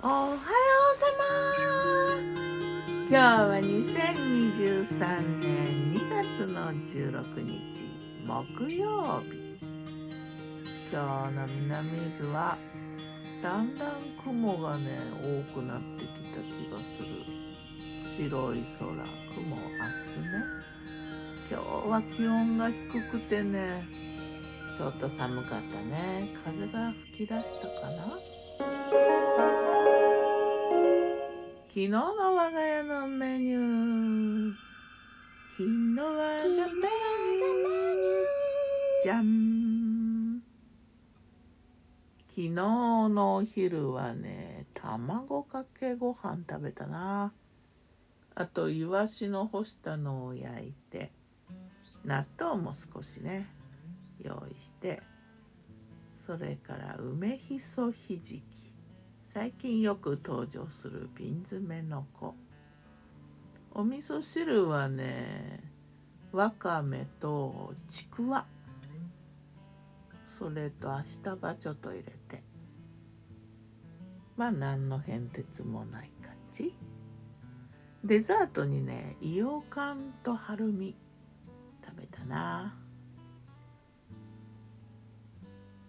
おはようさま今日は2023年2月の16日木曜日。今日の南伊豆はだんだん雲がね多くなってきた気がする。白い空雲厚め。今日は気温が低くてねちょっと寒かったね。風が吹き出したかな。昨日の我が家のメニュー。昨日我がメニュー。じゃん昨日のお昼はね卵かけご飯食べたな。あとイワシの干したのを焼いて納豆も少しね用意してそれから梅ひそひじき。最近よく登場する瓶詰めの子。お味噌汁はねわかめとちくわ。それと明日葉ちょっと入れて。まあ何の変哲もない感じ。デザートにね硫黄缶とはるみ食べたな。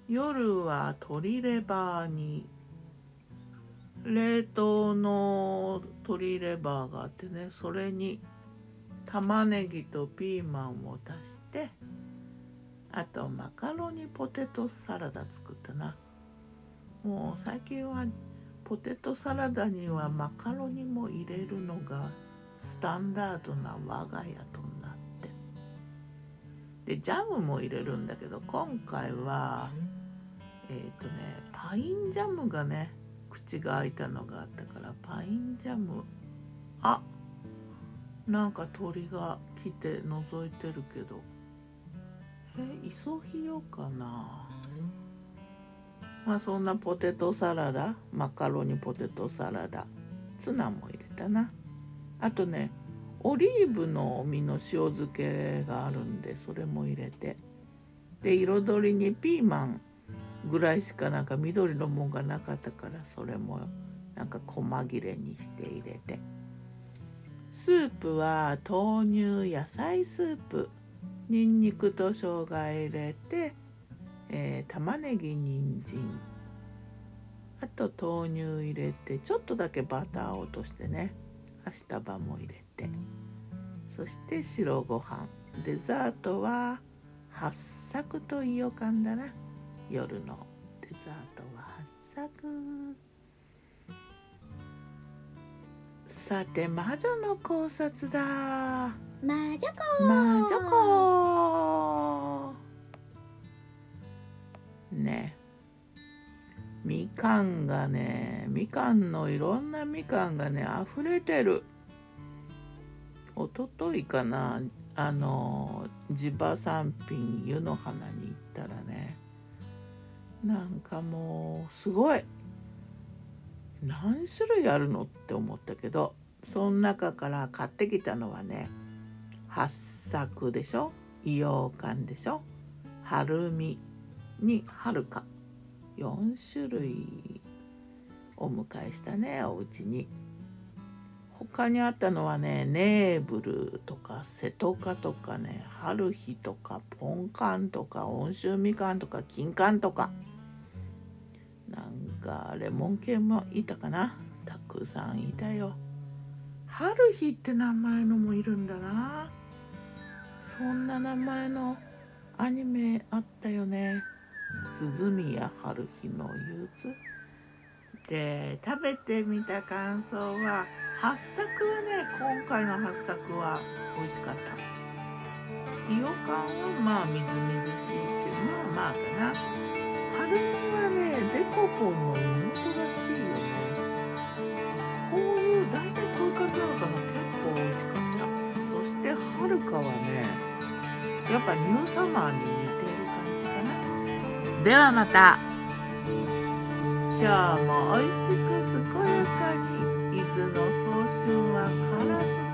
夜は鶏レバーに冷凍の鶏レバーがあってねそれに玉ねぎとピーマンを足してあとマカロニポテトサラダ作ったな。もう最近はポテトサラダにはマカロニも入れるのがスタンダードな我が家となって。でジャムも入れるんだけど今回はえっ、ー、とねパインジャムがね口が開いたのがあったからパインジャム。あなんか鳥が来て覗いてるけど。えイソヒヨかな。まあそんなポテトサラダマカロニポテトサラダツナも入れたな。あとねオリーブの実の塩漬けがあるんでそれも入れて。で彩りにピーマン。ぐらいしかなんか緑のもんがなかったからそれもなんか細切れにして入れて。スープは豆乳野菜スープ。にんにくと生姜入れて、えー、玉ねぎ人参。あと豆乳入れてちょっとだけバターを落としてね。明日葉も入れて。そして白ご飯。デザートは八作といよかんだな。夜のデザートは八作。さて魔女の考察だ。魔女子。魔女子。ね。みかんがねみかんのいろんなみかんがね溢れてる。おとといかなあの地場産品湯の花に行ったらねなんかもうすごい。何種類あるのって思ったけどその中から買ってきたのはね八作でしょ？硫黄館でしょ？はるみにはるか4種類お迎えしたねお家に。他にあったのはねネーブルとか瀬戸カとかね春日とかポンカンとか温州みかんとか金柑とか。なんかレモン系もいたかな。たくさんいたよ。春日って名前のもいるんだな。そんな名前のアニメあったよね。鈴宮春日の憂鬱。で食べてみた感想は八作はね今回の八作は美味しかった。伊予感はまあみずみずしいけどまあまあかな。はるみはねデコポンの妹らしいよね。こういう大体こういう感じなのかな。結構美味しかった。そしてはるかはねやっぱニューサマーに似てる感じかな。ではまた。今日も美味しく健やかにの早春はカラ